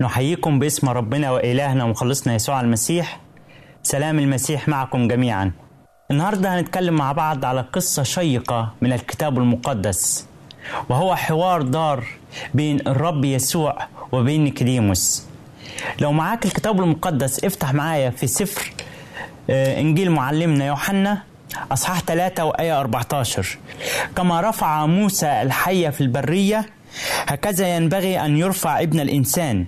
نحييكم باسم ربنا وإلهنا ومخلصنا يسوع المسيح. سلام المسيح معكم جميعا. النهاردة هنتكلم مع بعض على قصة شيقة من الكتاب المقدس وهو حوار دار بين الرب يسوع وبين نيكوديموس. لو معاك الكتاب المقدس افتح معايا في سفر آه، إنجيل معلمنا يوحنا أصحاح 3 وآية 14 كما رفع موسى الحية في البرية هكذا ينبغي أن يرفع ابن الإنسان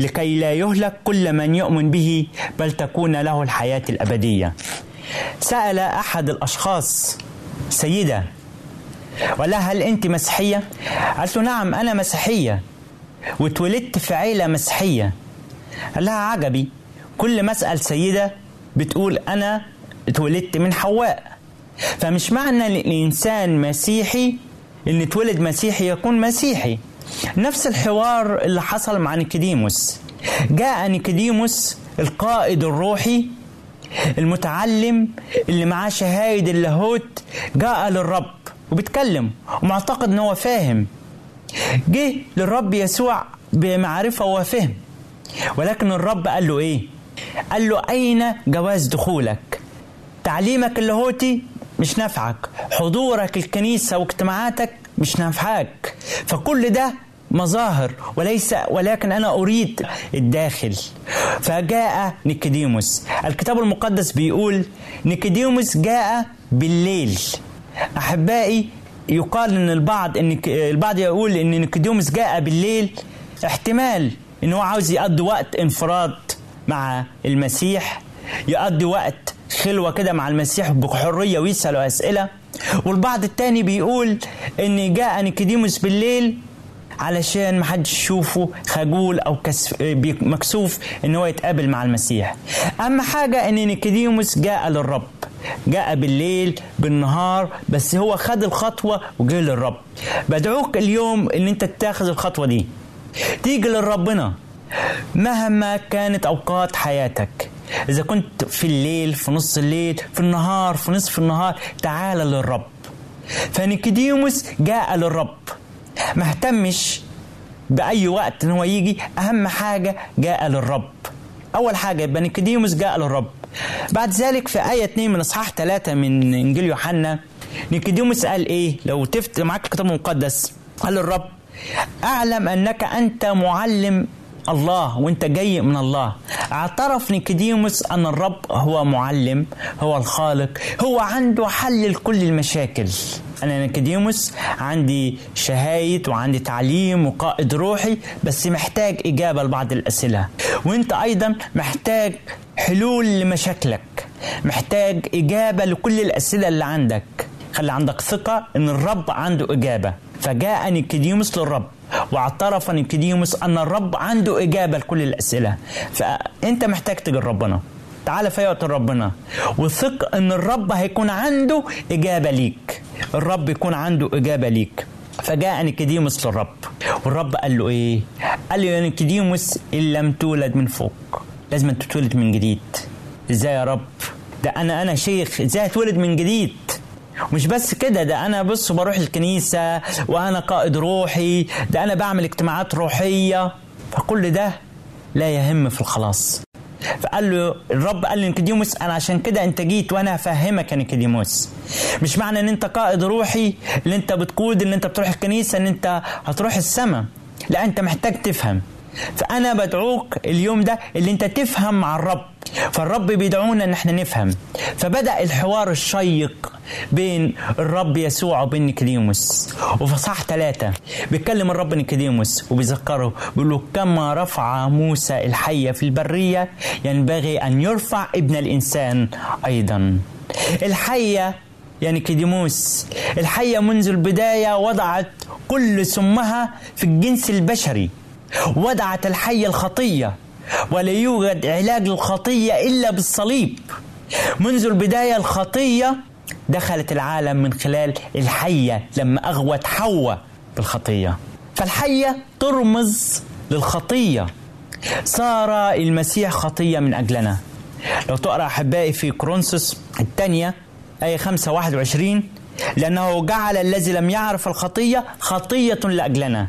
لكي لا يهلك كل من يؤمن به بل تكون له الحياة الأبدية. سأل أحد الأشخاص سيدة ولا هل أنت مسيحية؟ قالت له نعم أنا مسيحية واتولدت في عيلة مسيحية قال لها عجبي. كل ما أسأل سيدة بتقول أنا اتولدت من حواء. فمش معنى إن الإنسان مسيحي إن اتولد مسيحي يكون مسيحي. نفس الحوار اللي حصل مع نيكوديموس. جاء نيكوديموس القائد الروحي المتعلم اللي معاه شهايد اللاهوت جاء للرب وبيتكلم ومعتقد إن هو فاهم. جه للرب يسوع بمعرفة وفهم ولكن الرب قال له إيه؟ قال له أين جواز دخولك؟ تعليمك اللاهوتي مش نافعك. حضورك الكنيسة واجتماعاتك مش نافعك فكل ده مظاهر وليس ولكن أنا أريد الداخل. فجاء نيكوديموس الكتاب المقدس بيقول نيكوديموس جاء بالليل. أحبائي يقال إن البعض إن البعض يقول إن نيكوديموس جاء بالليل احتمال إن هو عاوز يقضي وقت انفراد مع المسيح يقضي وقت خلوة كده مع المسيح بحرية ويسألوا أسئلة. والبعض التاني بيقول إن جاء نيكوديموس بالليل علشان محدش يشوفه خجول أو كسف مكسوف إن هو يتقابل مع المسيح. أهم حاجة إن نيكوديموس جاء للرب. جاء بالليل بالنهار بس هو خد الخطوة وجه للرب. بدعوك اليوم إن أنت تاخذ الخطوة دي. تيجي لربنا مهما كانت أوقات حياتك. إذا كنت في الليل في نص الليل في النهار في نصف النهار تعال للرب. فنيكوديموس جاء للرب ما اهتمش بأي وقت إن هو يجي أهم حاجة جاء للرب. أول حاجة يبقى نيكوديموس جاء للرب. بعد ذلك في آية 2 من إصحاح 3 من إنجيل يوحنا نيكوديموس قال إيه؟ لو تفتح معاك الكتاب المقدس. قال للرب أعلم أنك أنت معلم الله وانت جاي من الله. اعترف نيكوديموس أن الرب هو معلم هو الخالق هو عنده حل لكل المشاكل. أنا نيكوديموس عندي شهايد وعندي تعليم وقائد روحي بس محتاج إجابة لبعض الأسئلة. وانت أيضا محتاج حلول لمشاكلك. محتاج إجابة لكل الأسئلة اللي عندك. خلي عندك ثقة إن الرب عنده إجابة. فجاء نيكوديموس للرب واعترف نيكوديموس أن الرب عنده إجابة لكل الأسئلة. فأنت محتاج تجي ربنا تعال في وقت ربنا. وثق إن الرب هيكون عنده إجابة ليك. الرب يكون عنده إجابة ليك. فجاء نيكوديموس للرب. والرب قال له إيه؟ قال له يا نيكوديموس إن لم تولد من فوق لازم تتولد من جديد. إزاي يا رب؟ ده أنا أنا شيخ إزاي اتولد من جديد؟ مش بس كده ده أنا بص بروح الكنيسة وأنا قائد روحي ده أنا بعمل اجتماعات روحية. فكل ده لا يهم في الخلاص. فقال له الرب قال لنيكوديموس أنا عشان كده أنت جيت وأنا هفهمك يا نيكوديموس. مش معنى إن أنت قائد روحي اللي أنت بتقود إن أنت بتروح الكنيسة إن أنت هتروح السماء. لا أنت محتاج تفهم. فأنا بدعوك اليوم ده اللي أنت تفهم مع الرب. فالرب بيدعونا إن إحنا نفهم. فبدأ الحوار الشيق بين الرب يسوع وبين نيكوديموس وفي إصحاح ثلاثة بيتكلم الرب نيكوديموس وبيذكره بيقول له كما رفع موسى الحية في البرية ينبغي أن يرفع ابن الإنسان أيضا. الحية يا نيكوديموس الحية منذ البداية وضعت كل سمها في الجنس البشري. وضعت الحية الخطية ولا يوجد علاج للخطية إلا بالصليب. منذ البداية الخطية دخلت العالم من خلال الحية لما أغوت حواء بالخطية. فالحية ترمز للخطية. صار المسيح خطية من أجلنا. لو تقرأ أحبائي في كورنثوس الثانية آية 5 21 لأنه جعل الذي لم يعرف الخطية خطية لأجلنا.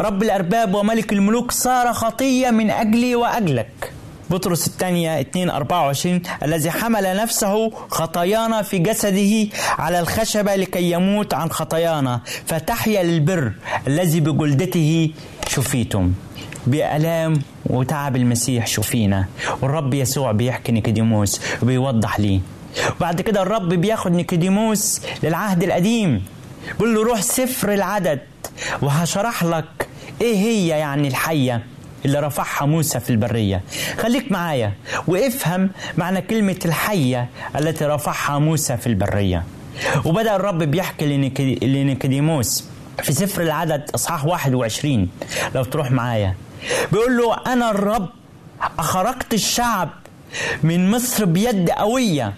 رب الأرباب وملك الملوك صار خطية من أجلي وأجلك. بطرس الثانية 2 24 الذي حمل نفسه خطايانا في جسده على الخشبة لكي يموت عن خطايانا. فتحيا للبر الذي بجلدته شفيتم. بآلام وتعب المسيح شفينا. والرب يسوع بيحكي نيكوديموس وبيوضح ليه وبعد كده الرب بياخد نيكوديموس للعهد القديم. بيقول له روح سفر العدد. وهشرح لك إيه هي يعني الحية اللي رفعها موسى في البرية. خليك معايا وافهم معنى كلمة الحية التي رفعها موسى في البرية. وبدأ الرب بيحكي لنيكوديموس في سفر العدد إصحاح 21 لو تروح معايا. بيقول له أنا الرب أخرجت الشعب من مصر بيد قوية.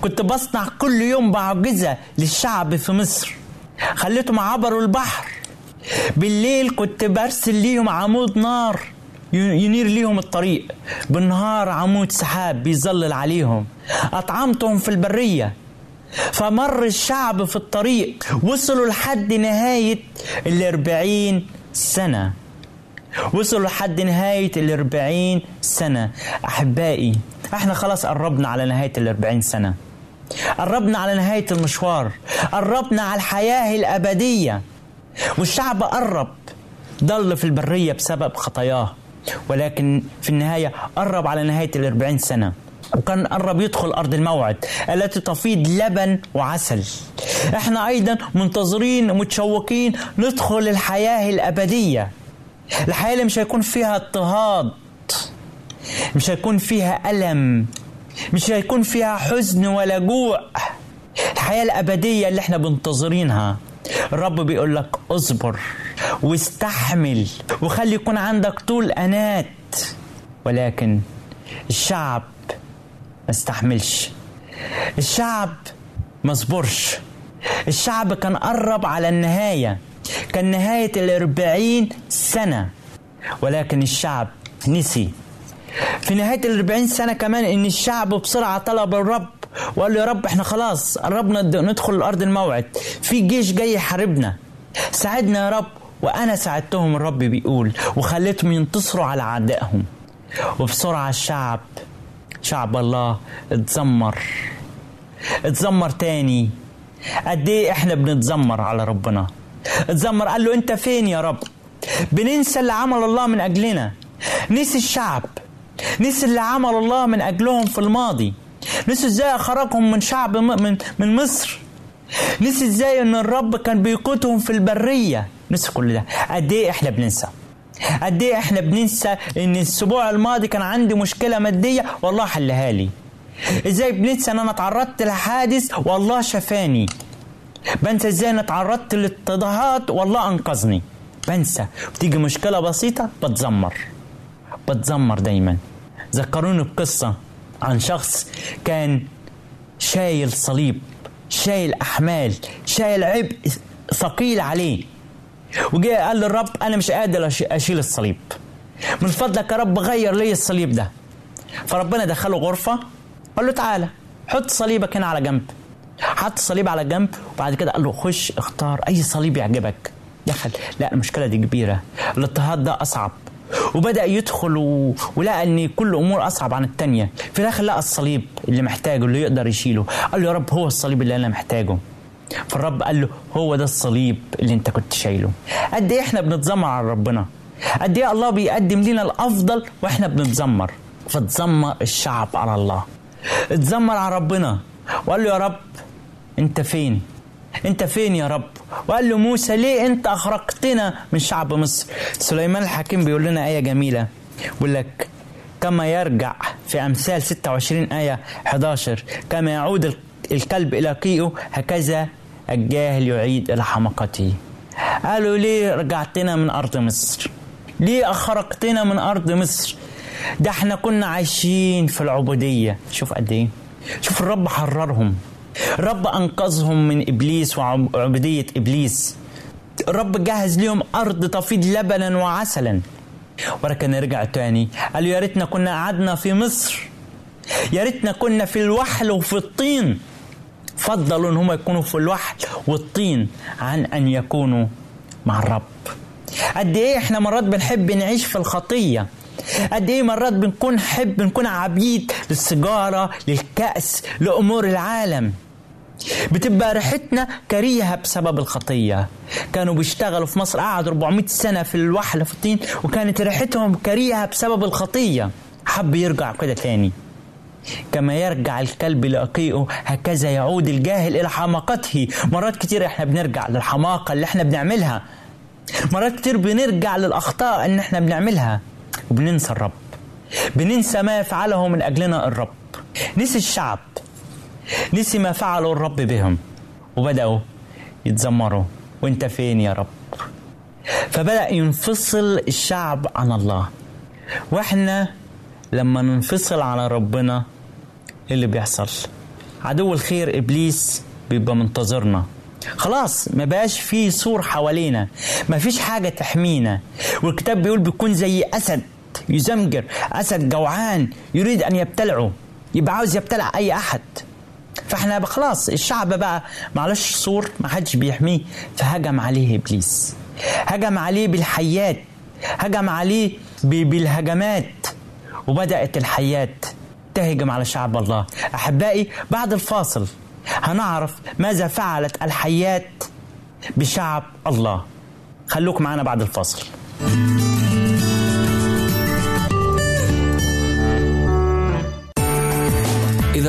كنت بصنع كل يوم معجزه للشعب في مصر. خليتهم عبروا البحر. بالليل كنت برسل ليهم عمود نار ينير ليهم الطريق. بالنهار عمود سحاب بيظلل عليهم. أطعمتهم في البرية. فمر الشعب في الطريق. وصلوا لحد نهاية الأربعين سنة. وصلوا لحد نهاية الأربعين سنة. أحبائي إحنا خلاص قربنا على نهاية الأربعين سنة. قربنا على نهاية المشوار. قربنا على الحياة الأبدية. والشعب قرب. ضل في البرية بسبب خطاياه ولكن في النهاية قرب على نهاية الأربعين سنة. وكان قرب يدخل أرض الموعد التي تفيض لبن وعسل. إحنا أيضا منتظرين متشوقين ندخل الحياة الأبدية. الحياة اللي مش هيكون فيها اضطهاد مش هيكون فيها ألم مش هيكون فيها حزن ولا جوع. الحياة الأبدية اللي إحنا منتظرينها. الرب بيقول لك اصبر واستحمل وخلي يكون عندك طول أنات. ولكن الشعب ما استحملش. الشعب ما صبرش الشعب كان قرب على النهاية كان نهاية الأربعين سنة. ولكن الشعب نسي. في نهاية الأربعين سنة كمان إن الشعب بسرعة طلب الرب. وقال له يا رب إحنا خلاص قربنا ندخل الأرض الموعد. في جيش جاي يحاربنا. ساعدنا يا رب. وأنا ساعدتهم الرب بيقول وخليتهم ينتصروا على أعدائهم. وبسرعة الشعب شعب الله اتذمر. اتذمر تاني. قد إيه إحنا بنتذمر على ربنا؟ اتذمر. قال له أنت فين يا رب؟ بننسى اللي عمل الله من أجلنا. نسي الشعب. نسي اللي عمل الله من أجلهم في الماضي. نسي إزاي اخرجهم من شعب من من مصر. نسي إزاي ان الرب كان بيقودهم في البرية. نسي كل ده. قد إيه إحنا بننسى؟ قد إيه إحنا بننسى إن الأسبوع الماضي كان عندي مشكلة مادية؟ والله حلها لي. إزاي بننسى إن أنا اتعرضت لحادث؟ والله شفاني. بنسى إزاي أنا اتعرضت لاضطهاد والله أنقذني. بنسى. بتيجي مشكلة بسيطة؟ بتذمر بتذمر دايما. ذكروني بقصة. عن شخص كان شايل صليب شايل أحمال شايل عبء ثقيل عليه. وجاء قال للرب أنا مش قادر أشيل الصليب. من فضلك يا رب غير لي الصليب ده. فربنا دخله غرفة قال له تعالى حط صليبك هنا على جنب. حط الصليب على جنب وبعد كده قال له خش اختار أي صليب يعجبك. دخل. لا المشكلة دي كبيرة. الاضطهاد ده أصعب. وبدأ يدخل و... ولقى إن كل أمور أصعب عن التانية. في الآخر لقى الصليب اللي محتاجه اللي يقدر يشيله. قال له يا رب هو الصليب اللي أنا محتاجه. فالرب قال له هو ده الصليب اللي أنت كنت شايله. قد إيه إحنا بنتذمر على ربنا؟ قد إيه الله بيقدم لنا الأفضل وإحنا بنتذمر. فتذمر الشعب على الله. اتذمر على ربنا. وقال له يا رب أنت فين؟ انت فين يا رب؟ وقال له موسى ليه انت اخرجتنا من شعب مصر؟ سليمان الحكيم بيقول لنا آية جميلة بيقول لك كما يرجع في أمثال 26 آية 11 كما يعود الكلب إلى قيئه هكذا الجاهل يعيد إلى حماقته قالوا ليه رجعتنا من أرض مصر؟ ليه اخرجتنا من أرض مصر؟ ده إحنا كنا عايشين في العبودية. شوف قد إيه شوف الرب حررهم. الرب أنقذهم من إبليس وعبوديه إبليس. الرب جهز لهم أرض تفيض لبنا وعسلا. ولكن رجع تاني. قالوا يا ريتنا كنا قعدنا في مصر. يا ريتنا كنا في الوحل وفي الطين. فضلوا إن هم يكونوا في الوحل والطين عن أن يكونوا مع الرب. قد إيه إحنا مرات بنحب نعيش في الخطية؟ قد إيه مرات بنكون نحب بنكون عبيد للسيجاره للكأس لأمور العالم؟ بتبقى ريحتنا كريهة بسبب الخطية. كانوا بيشتغلوا في مصر قعدوا 400 سنة في الوحل في الطين وكانت ريحتهم كريهة بسبب الخطية. حب يرجع كده تاني. كما يرجع الكلب لأقيئه هكذا يعود الجاهل إلى حماقته. مرات كتير إحنا بنرجع للحماقة اللي إحنا بنعملها. مرات كتير بنرجع للأخطاء اللي إحنا بنعملها. وبننسى الرب. بننسى ما فعله من أجلنا الرب. نسي الشعب. نسي ما فعله الرب بهم. وبدأوا يتذمروا وانت فين يا رب؟ فبدأ ينفصل الشعب عن الله. وإحنا لما ننفصل على ربنا إيه اللي بيحصل؟ عدو الخير إبليس بيبقى منتظرنا. خلاص ما بقاش في سور حوالينا. ما فيش حاجة تحمينا. والكتاب بيقول بيكون زي أسد يزمجر أسد جوعان يريد أن يبتلعه. يبقى عاوز يبتلع أي أحد. فاحنا خلاص الشعب بقى معلش سور ما حدش بيحميه. فهجم عليه إبليس. هجم عليه بالحيات. هجم عليه بالهجمات. وبدأت الحيات تهجم على شعب الله. أحبائي بعد الفاصل هنعرف ماذا فعلت الحيات بشعب الله. خلوك معنا بعد الفاصل.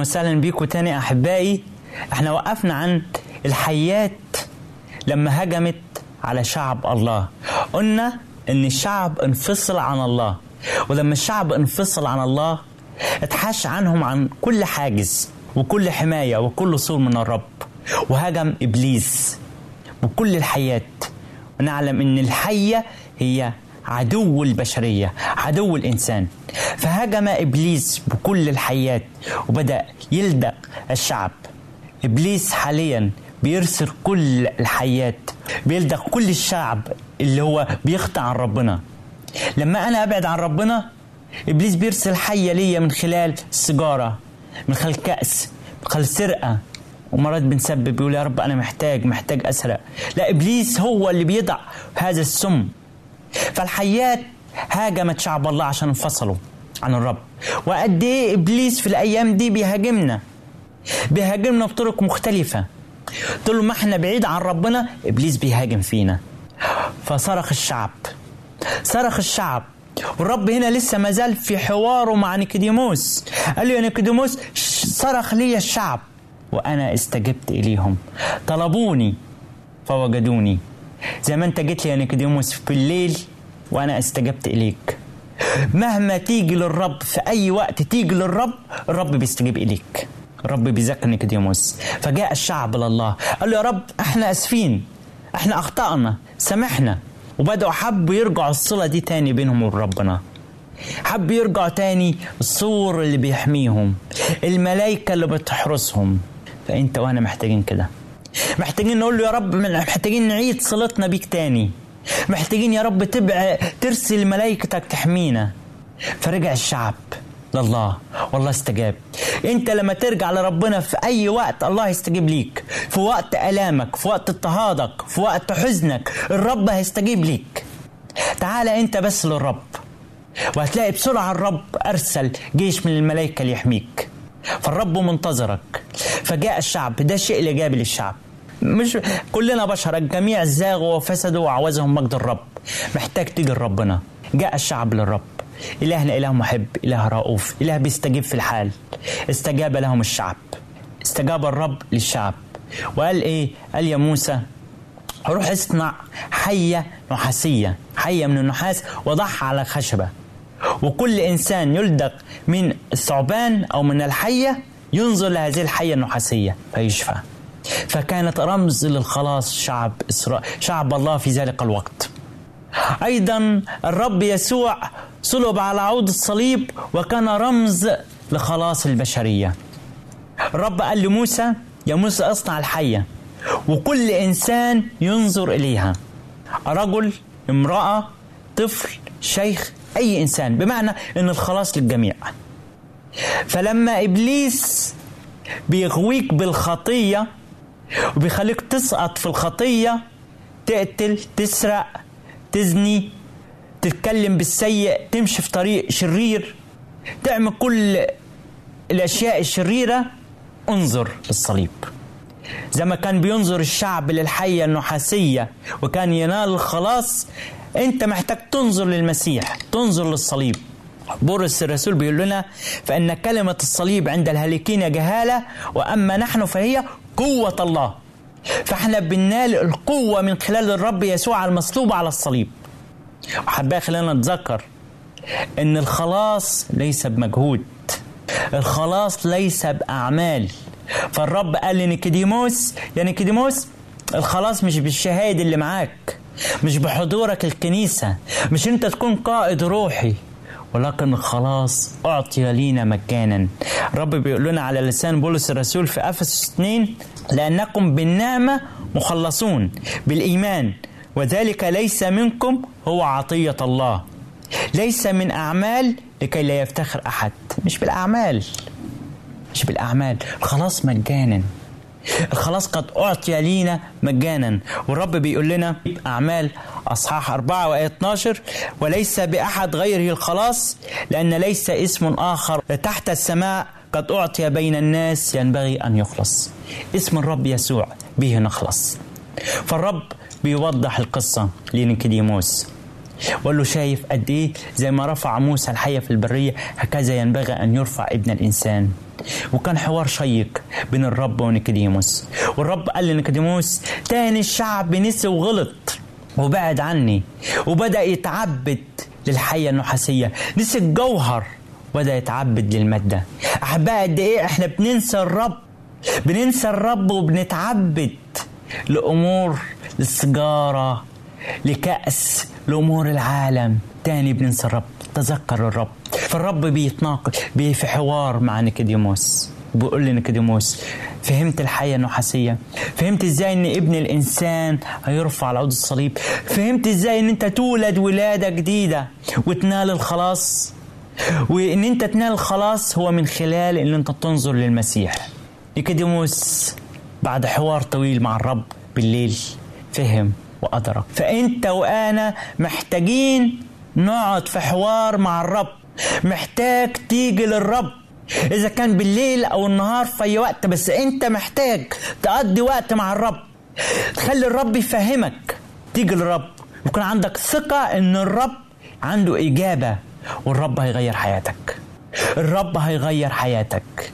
وسهلا بيكم تاني أحبائي. إحنا وقفنا عن الحيات لما هجمت على شعب الله. قلنا إن الشعب انفصل عن الله. ولما الشعب انفصل عن الله اتحش عنهم عن كل حاجز وكل حماية وكل سور من الرب. وهجم إبليس وكل الحياة ونعلم إن الحية هي عدو البشرية عدو الإنسان. فهجم إبليس بكل الحياة وبدأ يلدغ الشعب. إبليس حاليا بيرسل كل الحياة بيلدغ كل الشعب اللي هو بيخطئ عن ربنا. لما أنا أبعد عن ربنا إبليس بيرسل حية ليا من خلال السيجارة من خلال كأس من خلال سرقة. ومرات بنسبب يقول يا رب أنا محتاج محتاج أسرق. لا إبليس هو اللي بيضع هذا السم. فالحيات هاجمت شعب الله عشان انفصلوا عن الرب. وقد إيه إبليس في الأيام دي بيهاجمنا. بيهاجمنا بطرق مختلفة. طول ما إحنا بعيد عن ربنا إبليس بيهاجم فينا. فصرخ الشعب. صرخ الشعب. والرب هنا لسه ما زال في حواره مع نيكوديموس. قال له يا نيكوديموس صرخ لي الشعب. وأنا استجبت إليهم. طلبوني فوجدوني. زي ما أنت جيت لي يا نيكوديموس في الليل وأنا استجبت إليك. مهما تيجي للرب في أي وقت تيجي للرب الرب بيستجيب إليك. الرب بيذكر نيكوديموس فجاء الشعب لله قال له يا رب إحنا آسفين. إحنا أخطأنا. سامحنا وبدأوا حبوا يرجعوا الصلة دي تاني بينهم وبين ربنا حب يرجعوا تاني السور اللي بيحميهم. الملائكة اللي بتحرسهم. فأنت وأنا محتاجين كده. محتاجين نقول له يا رب محتاجين نعيد صلتنا بيك تاني. محتاجين يا رب تبع ترسل ملائكتك تحمينا. فرجع الشعب لله. والله استجاب. انت لما ترجع لربنا في أي وقت الله يستجيب ليك. في وقت ألامك في وقت اضطهادك في وقت حزنك الرب هيستجيب ليك. تعالى انت بس للرب. وهتلاقي بسرعة الرب أرسل جيش من الملائكة ليحميك فالرب منتظرك. فجاء الشعب ده الشيء الإيجابي للشعب. مش كلنا بشر الجميع زاغوا وفسدوا وعوزهم مجد الرب. محتاج تيجي لربنا. جاء الشعب للرب. إلهنا إله محب إله رؤوف إله بيستجيب في الحال. استجاب لهم الشعب. استجاب الرب للشعب. وقال إيه؟ قال يا موسى روح اصنع حية نحاسية. حية من النحاس وضعها على خشبة. وكل إنسان يلدغ من الثعبان أو من الحية ينظر لهذه الحية النحاسية فيشفى. فكانت رمز للخلاص شعب إسرائيل شعب الله في ذلك الوقت. أيضا الرب يسوع صلب على عود الصليب وكان رمز لخلاص البشرية. الرب قال لموسى يا موسى اصنع الحية وكل إنسان ينظر إليها. رجل امرأة طفل شيخ أي إنسان. بمعنى أن الخلاص للجميع. فلما إبليس بيغويك بالخطية وبيخليك تسقط في الخطية تقتل تسرق تزني تتكلم بالسيء تمشي في طريق شرير تعمل كل الأشياء الشريرة انظر للصليب. زي ما كان بينظر الشعب للحية النحاسية وكان ينال الخلاص أنت محتاج تنظر للمسيح تنظر للصليب. بولس الرسول بيقول لنا فإن كلمة الصليب عند الهالكين جهالة وأما نحن فهي قوة الله. فإحنا بننال القوة من خلال الرب يسوع المصلوب على الصليب. وحبايا خلينا نتذكر إن الخلاص ليس بمجهود. الخلاص ليس بأعمال. فالرب قال لنيكوديموس يا نيكوديموس الخلاص مش بالشهايد اللي معاك مش بحضورك الكنيسة مش أنت تكون قائد روحي. ولكن الخلاص أعطي لينا مجانا الرب بيقول لنا على لسان بولس الرسول في أفسس 2 لأنكم بالنعمة مخلصون بالإيمان وذلك ليس منكم هو عطية الله. ليس من أعمال لكي لا يفتخر أحد. مش بالأعمال مش بالأعمال. الخلاص مجانا. الخلاص قد أعطي لينا مجانا. والرب بيقول لنا أعمال أصحاح 4 وآية 12 وليس بأحد غيره الخلاص لأن ليس اسم آخر تحت السماء قد أعطي بين الناس ينبغي أن يخلص. اسم الرب يسوع به نخلص. فالرب بيوضح القصة لنيكوديموس. وقال له شايف قد إيه زي ما رفع موسى الحية في البرية هكذا ينبغي أن يرفع ابن الإنسان. وكان حوار شيق بين الرب ونيكوديموس. والرب قال لنيكوديموس تاني الشعب نسي وغلط. وبعد عني. وبدأ يتعبد للحية النحاسية. نسي الجوهر وبدأ يتعبد للمادة. أحبائي قد إيه إحنا بننسى الرب. بننسى الرب وبنتعبد لأمور للسجارة لكأس لأمور العالم. تاني بننسى الرب. تذكر الرب. فالرب بيتناقش بي في حوار مع نيكوديموس. بيقول لنيكوديموس فهمت الحية النحاسية فهمت إزاي إن ابن الإنسان هيرفع على عود الصليب؟ فهمت إزاي إن أنت تولد ولادة جديدة وتنال الخلاص؟ وإن أنت تنال الخلاص هو من خلال إن أنت تنظر للمسيح. نيكوديموس بعد حوار طويل مع الرب بالليل فهم وأدرك. فأنت وأنا محتاجين نقعد في حوار مع الرب. محتاج تيجي للرب. إذا كان بالليل أو النهار في أي وقت بس أنت محتاج تقضي وقت مع الرب. تخلي الرب يفهمك. تيجي للرب. يكون عندك ثقة إن الرب عنده إجابة والرب هيغير حياتك. الرب هيغير حياتك.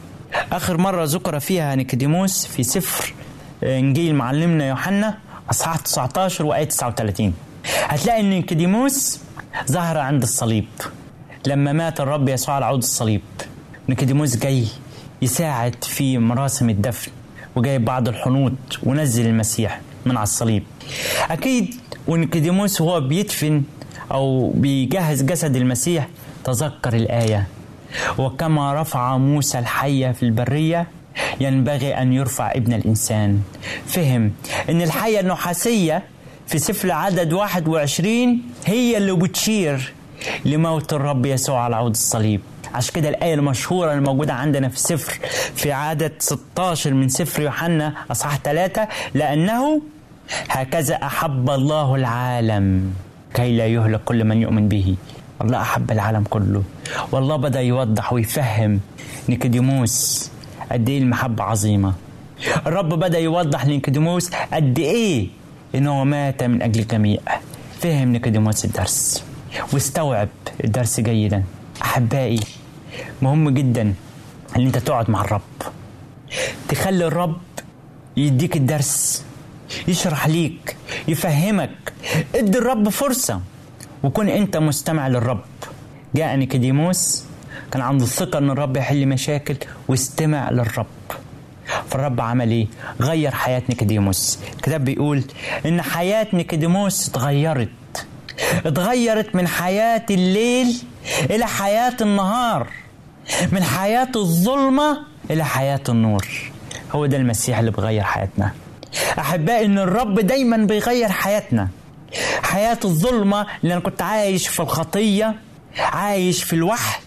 آخر مرة ذكر فيها نيكوديموس في سفر إنجيل معلمنا يوحنا أصحاح 19 وآية 39 هتلاقي إن نيكوديموس ظهر عند الصليب. لما مات الرب يسوع على عود الصليب. نيكوديموس جاي يساعد في مراسم الدفن وجايب بعض الحنوط ونزل المسيح من على الصليب. أكيد ونيكوديموس وهو بيدفن أو بيجهز جسد المسيح. تذكر الآية وكما رفع موسى الحية في البرية ينبغي أن يرفع ابن الإنسان. فهم أن الحية النحاسية في سفر عدد 21 هي اللي بتشير لموت الرب يسوع على عود الصليب. عشان كده الآية المشهورة الموجودة عندنا في سفر في عدد 16 من سفر يوحنا أصحاح 3 لأنه هكذا أحب الله العالم كي لا يهلك كل من يؤمن به. الله أحب العالم كله. والله بدأ يوضح ويفهم نيكوديموس قد إيه المحبة عظيمة. الرب بدأ يوضح لنيكوديموس قد إيه إنه مات من أجل الجميع. فهم نيكوديموس الدرس واستوعب الدرس جيدا. أحبائي مهم جدا إن أنت تقعد مع الرب. تخلي الرب يديك الدرس يشرح ليك يفهمك. ادي الرب فرصة وكن أنت مستمع للرب. جاء نيكوديموس كان عنده الثقة إن الرب يحل مشاكل واستمع للرب. فالرب عمل إيه؟ غير حياة نيكوديموس الكتاب بيقول إن حياة نيكوديموس اتغيرت. اتغيرت من حياة الليل إلى حياة النهار. من حياة الظلمة إلى حياة النور. هو ده المسيح اللي بيغير حياتنا. أحبائي إن الرب دايما بيغير حياتنا. حياة الظلمة اللي أنا كنت عايش في الخطية عايش في الوحل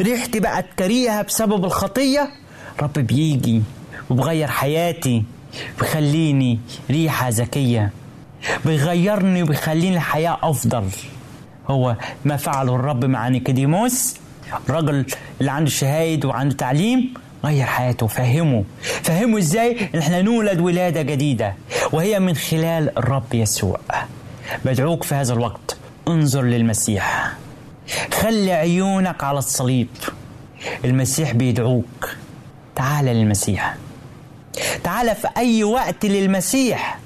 ريحتي بقت كريهة بسبب الخطية رب بيجي وبغير حياتي بيخليني ريحة ذكية بيغيرني وبيخليني الحياة أفضل. هو ما فعله الرب مع نيكوديموس. الراجل اللي عنده شهايد وعنده تعليم غير حياته فهمه. فهمه إزاي؟ إن إحنا نولد ولادة جديدة وهي من خلال الرب يسوع. بدعوك في هذا الوقت. انظر للمسيح. خلي عيونك على الصليب. المسيح بيدعوك. تعال للمسيح. تعال في أي وقت للمسيح.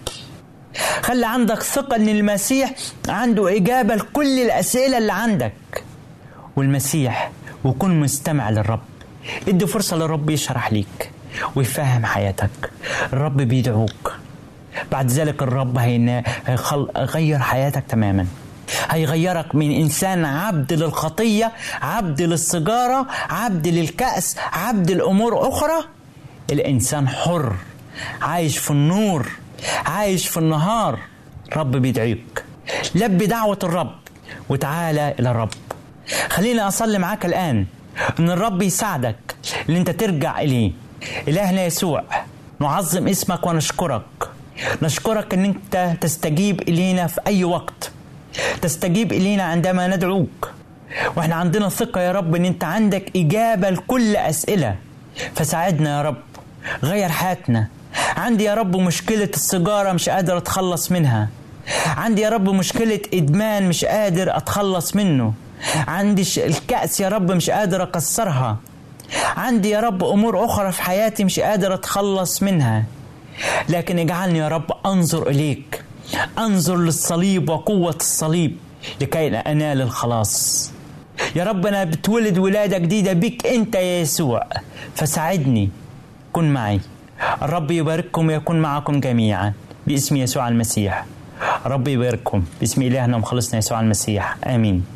خلي عندك ثقة إن المسيح عنده إجابة لكل الأسئلة اللي عندك. والمسيح وكن مستمع للرب. ادي فرصة للرب يشرح ليك ويفهم حياتك. الرب بيدعوك. بعد ذلك الرب. هيغير حياتك تماما. هيغيرك من إنسان عبد للخطية عبد للسيجاره عبد للكأس عبد لأمور أخرى الانسان حر عايش في النور عايش في النهار. رب بيدعيك. لبي دعوة الرب وتعالى إلى الرب. خليني أصلي معاك الآن. إن الرب يساعدك إن أنت ترجع إليه. إلهنا يسوع نعظم اسمك ونشكرك. نشكرك إن أنت تستجيب إلينا في أي وقت. تستجيب إلينا عندما ندعوك. وإحنا عندنا ثقة يا رب إن أنت عندك إجابة لكل أسئلة. فساعدنا يا رب. غير حياتنا. عندي يا رب مشكلة السيجارة مش قادر أتخلص منها. عندي يا رب مشكلة إدمان مش قادر أتخلص منه. عندي الكأس يا رب مش قادر أكسرها. عندي يا رب أمور أخرى في حياتي مش قادر أتخلص منها. لكن اجعلني يا رب أنظر إليك. أنظر للصليب وقوة الصليب لكي أنال الخلاص. يا رب أنا بتولد ولادة جديدة بك أنت يا يسوع. فساعدني. كن معي. الرب يبارككم ويكون معكم جميعا. باسم يسوع المسيح. رب يبارككم. باسم إلهنا ومخلصنا يسوع المسيح. آمين.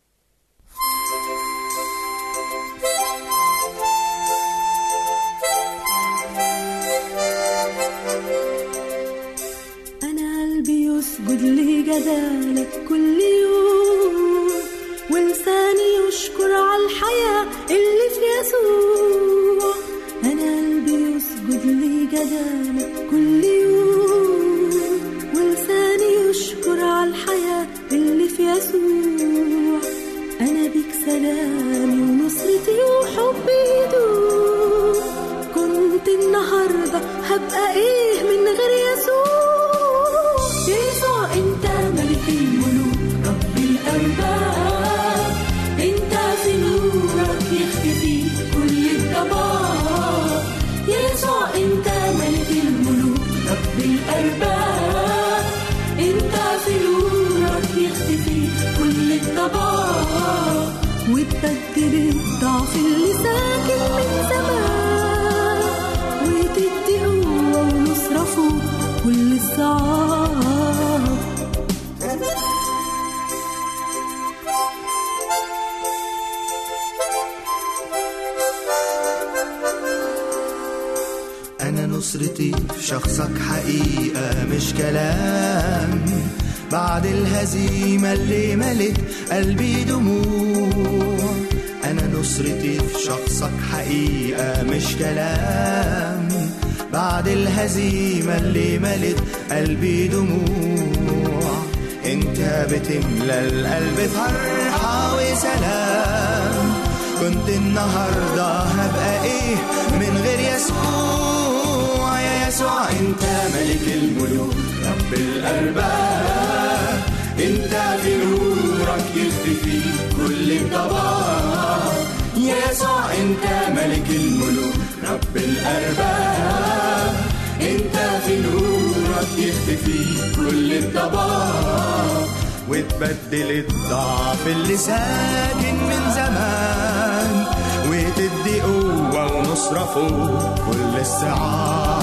يسجد لجلالك كل يوم. ولساني يشكر على الحياة اللي في يسوع. أنا قلبي يسجد لجلالك كل يوم. ولساني يشكر على الحياة اللي في يسوع. أنا بيك سلامي ونصرتي وحبي يدوم. كنت النهاردة هبقى إيه من غير يسوع؟ شخصك حقيقة مش كلام. بعد الهزيمة اللي ملت قلبي دموع. أنا نصرتي في شخصك حقيقة مش كلام. بعد الهزيمة اللي ملت قلبي دموع. أنت بتملى القلب فرحة وسلام. كنت النهاردة هبقى إيه من غير يسوع؟ يسوع انت ملك الملوك رب الأرباب. انت في نورك يختفي كل الضباب يسوع انت ملك الملوك رب الأرباب. انت في نورك يختفي كل الضباب وتبدل الضعف اللي ساكن من زمان وتدي قوة ونصرة فوق كل الصعاب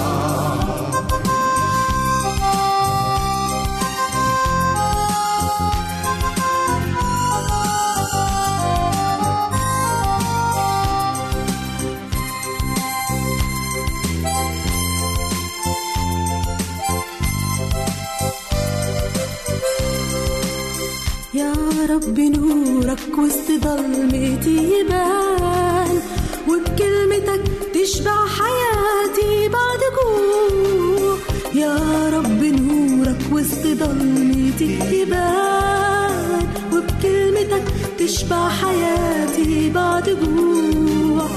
رب نورك وسط ضلمتي يبان وبكلمتك تشبع حياتي بعد جوع. يا رب نورك وسط ضلمتي يبان وبكلمتك تشبع حياتي بعد جوع.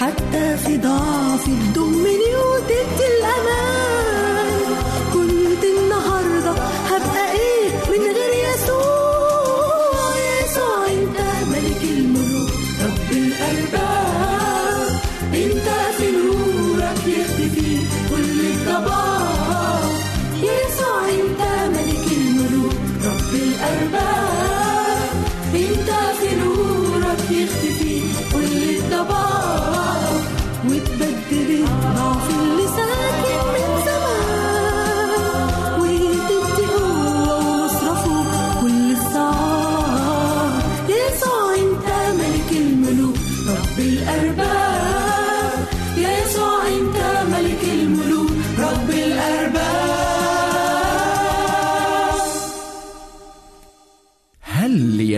حتى في ضعفي تضمني وتدي الأمان.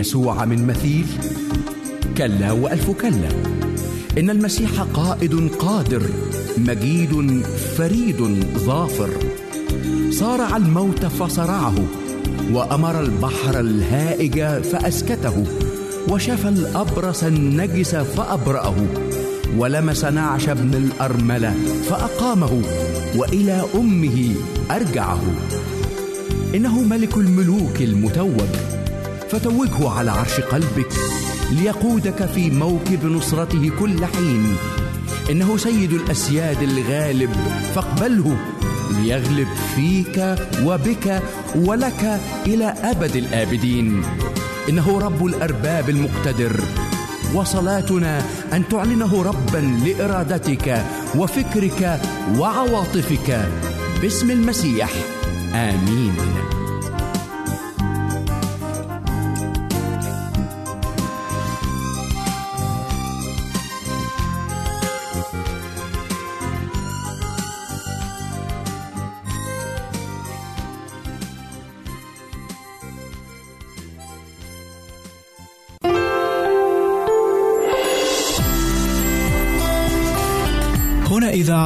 ليسوع من مثيل. كلا وألف كلا. إن المسيح قائد قادر مجيد فريد ظافر. صارع الموت فصرعه وأمر البحر الهائج فأسكته. وشفى الأبرص النجس فأبرأه. ولمس نعش ابن الأرملة فأقامه وإلى أمه أرجعه. إنه ملك الملوك المتوج فتوجه على عرش قلبك ليقودك في موكب نصرته كل حين. إنه سيد الأسياد الغالب فاقبله ليغلب فيك وبك ولك إلى أبد الآبدين. إنه رب الأرباب المقتدر وصلاتنا أن تعلنه ربا لإرادتك وفكرك وعواطفك. باسم المسيح آمين.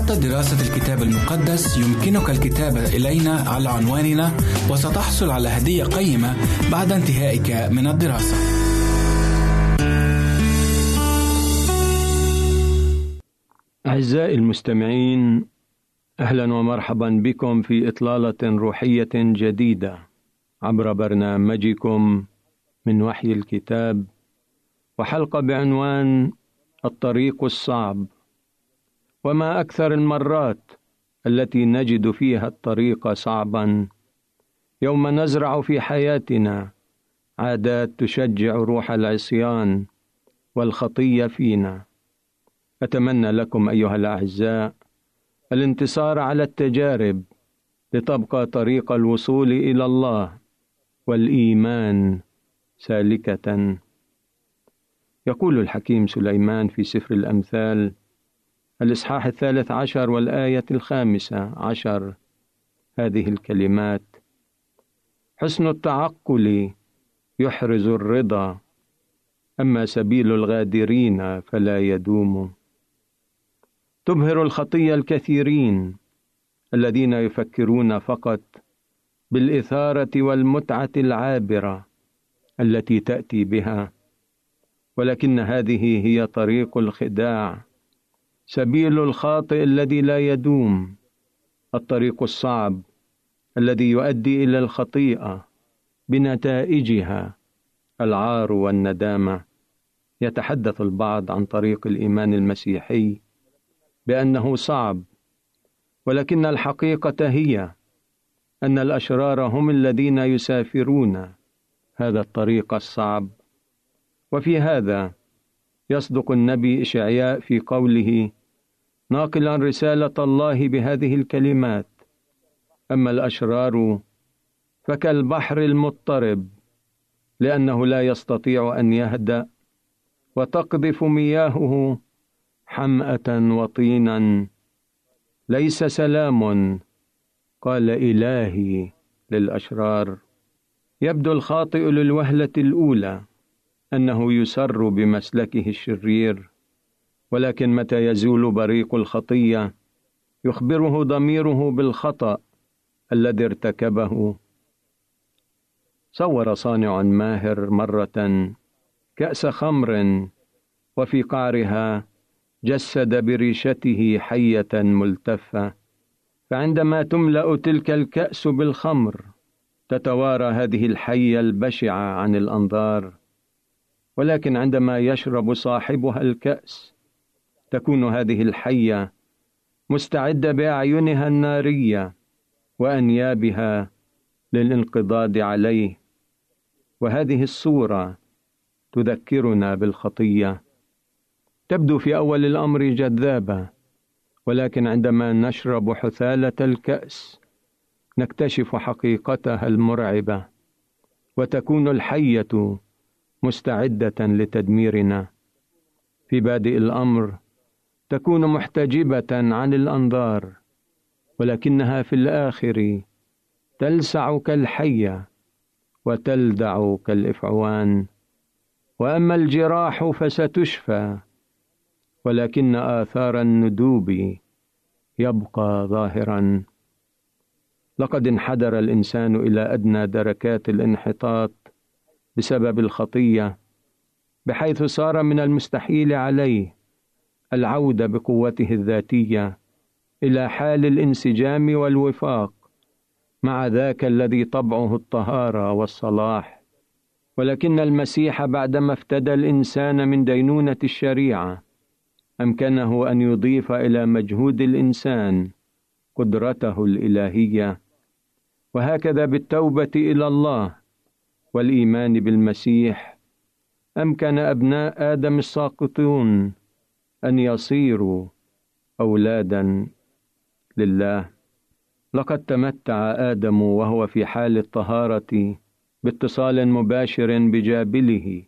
أردت دراسة الكتاب المقدس يمكنك الكتابة إلينا على عنواننا وستحصل على هدية قيمة بعد انتهائك من الدراسة. أعزائي المستمعين أهلا ومرحبا بكم في إطلالة روحية جديدة عبر برنامجكم من وحي الكتاب وحلقة بعنوان الطريق الصعب وما أكثر المرات التي نجد فيها الطريق صعبا. يوم نزرع في حياتنا عادات تشجع روح العصيان والخطية فينا. أتمنى لكم أيها الأعزاء الانتصار على التجارب لتبقى طريق الوصول إلى الله والإيمان سالكة. يقول الحكيم سليمان في سفر الأمثال الإصحاح الثالث عشر والآية الخامسة عشر. هذه الكلمات حسن التعقل يحرز الرضا أما سبيل الغادرين فلا يدوم. تبهر الخطية الكثيرين الذين يفكرون فقط بالإثارة والمتعة العابرة التي تأتي بها ولكن هذه هي طريق الخداع سبيل الخاطئ الذي لا يدوم الطريق الصعب الذي يؤدي إلى الخطيئة بنتائجها العار والندامة. يتحدث البعض عن طريق الإيمان المسيحي بأنه صعب ولكن الحقيقة هي أن الأشرار هم الذين يسافرون هذا الطريق الصعب. وفي هذا يصدق النبي إشعياء في قوله ناقلا رسالة الله بهذه الكلمات. أما الأشرار فكالبحر المضطرب لأنه لا يستطيع أن يهدأ وتقذف مياهه حمأة وطينا. ليس سلام قال إلهي للأشرار. يبدو الخاطئ للوهلة الأولى أنه يسر بمسلكه الشرير. ولكن متى يزول بريق الخطية يخبره ضميره بالخطأ الذي ارتكبه؟ صور صانع ماهر مرة كأس خمر وفي قعرها جسد بريشته حية ملتفة فعندما تملأ تلك الكأس بالخمر تتوارى هذه الحية البشعة عن الأنظار ولكن عندما يشرب صاحبها الكأس تكون هذه الحية مستعدة بأعينها النارية وانيابها للانقضاض عليه. وهذه الصورة تذكرنا بالخطية. تبدو في أول الأمر جذابة ولكن عندما نشرب حثالة الكأس نكتشف حقيقتها المرعبة وتكون الحية مستعدة لتدميرنا. في بادئ الأمر تكون محتجبة عن الأنظار ولكنها في الآخر تلسع كالحية وتلدع كالإفعوان. وأما الجراح فستشفى ولكن آثار الندوب يبقى ظاهرا. لقد انحدر الإنسان إلى أدنى دركات الانحطاط بسبب الخطية بحيث صار من المستحيل عليه العودة بقوته الذاتية إلى حال الانسجام والوفاق مع ذاك الذي طبعه الطهارة والصلاح. ولكن المسيح بعدما افتدى الإنسان من دينونة الشريعة أمكنه أن يضيف إلى مجهود الإنسان قدرته الإلهية. وهكذا بالتوبة إلى الله والإيمان بالمسيح أمكن أبناء آدم الساقطون أن يصيروا أولادا لله. لقد تمتع آدم وهو في حال الطهارة باتصال مباشر بجابله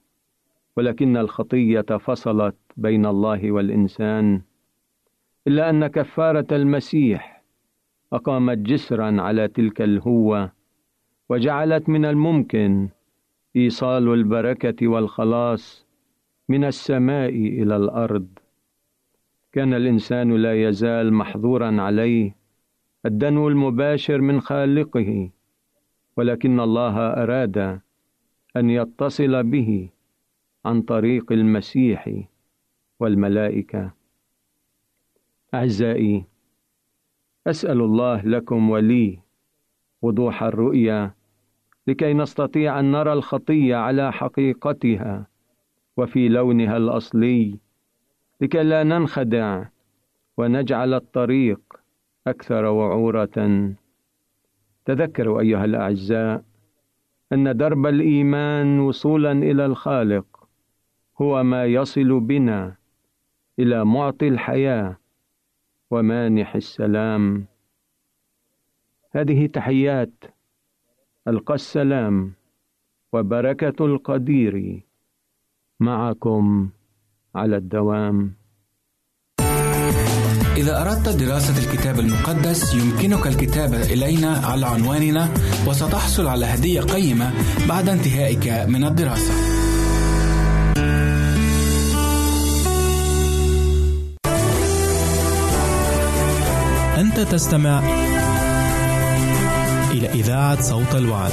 ولكن الخطية فصلت بين الله والإنسان إلا أن كفارة المسيح أقامت جسرا على تلك الهوة وجعلت من الممكن إيصال البركة والخلاص من السماء إلى الأرض. كان الإنسان لا يزال محظورا عليه الدنو المباشر من خالقه ولكن الله أراد أن يتصل به عن طريق المسيح والملائكة. أعزائي أسأل الله لكم ولي وضوح الرؤيا لكي نستطيع أن نرى الخطية على حقيقتها وفي لونها الأصلي لكي لا ننخدع ونجعل الطريق أكثر وعورة. تذكروا أيها الأعزاء أن درب الإيمان وصولا إلى الخالق هو ما يصل بنا إلى معطي الحياة ومانح السلام. هذه تحيات ألقى السلام وبركة القدير معكم. على الدوام إذا أردت دراسة الكتاب المقدس يمكنك الكتابة إلينا على عنواننا وستحصل على هدية قيمة بعد انتهائك من الدراسة. أنت تستمع إلى إذاعة صوت الوعد.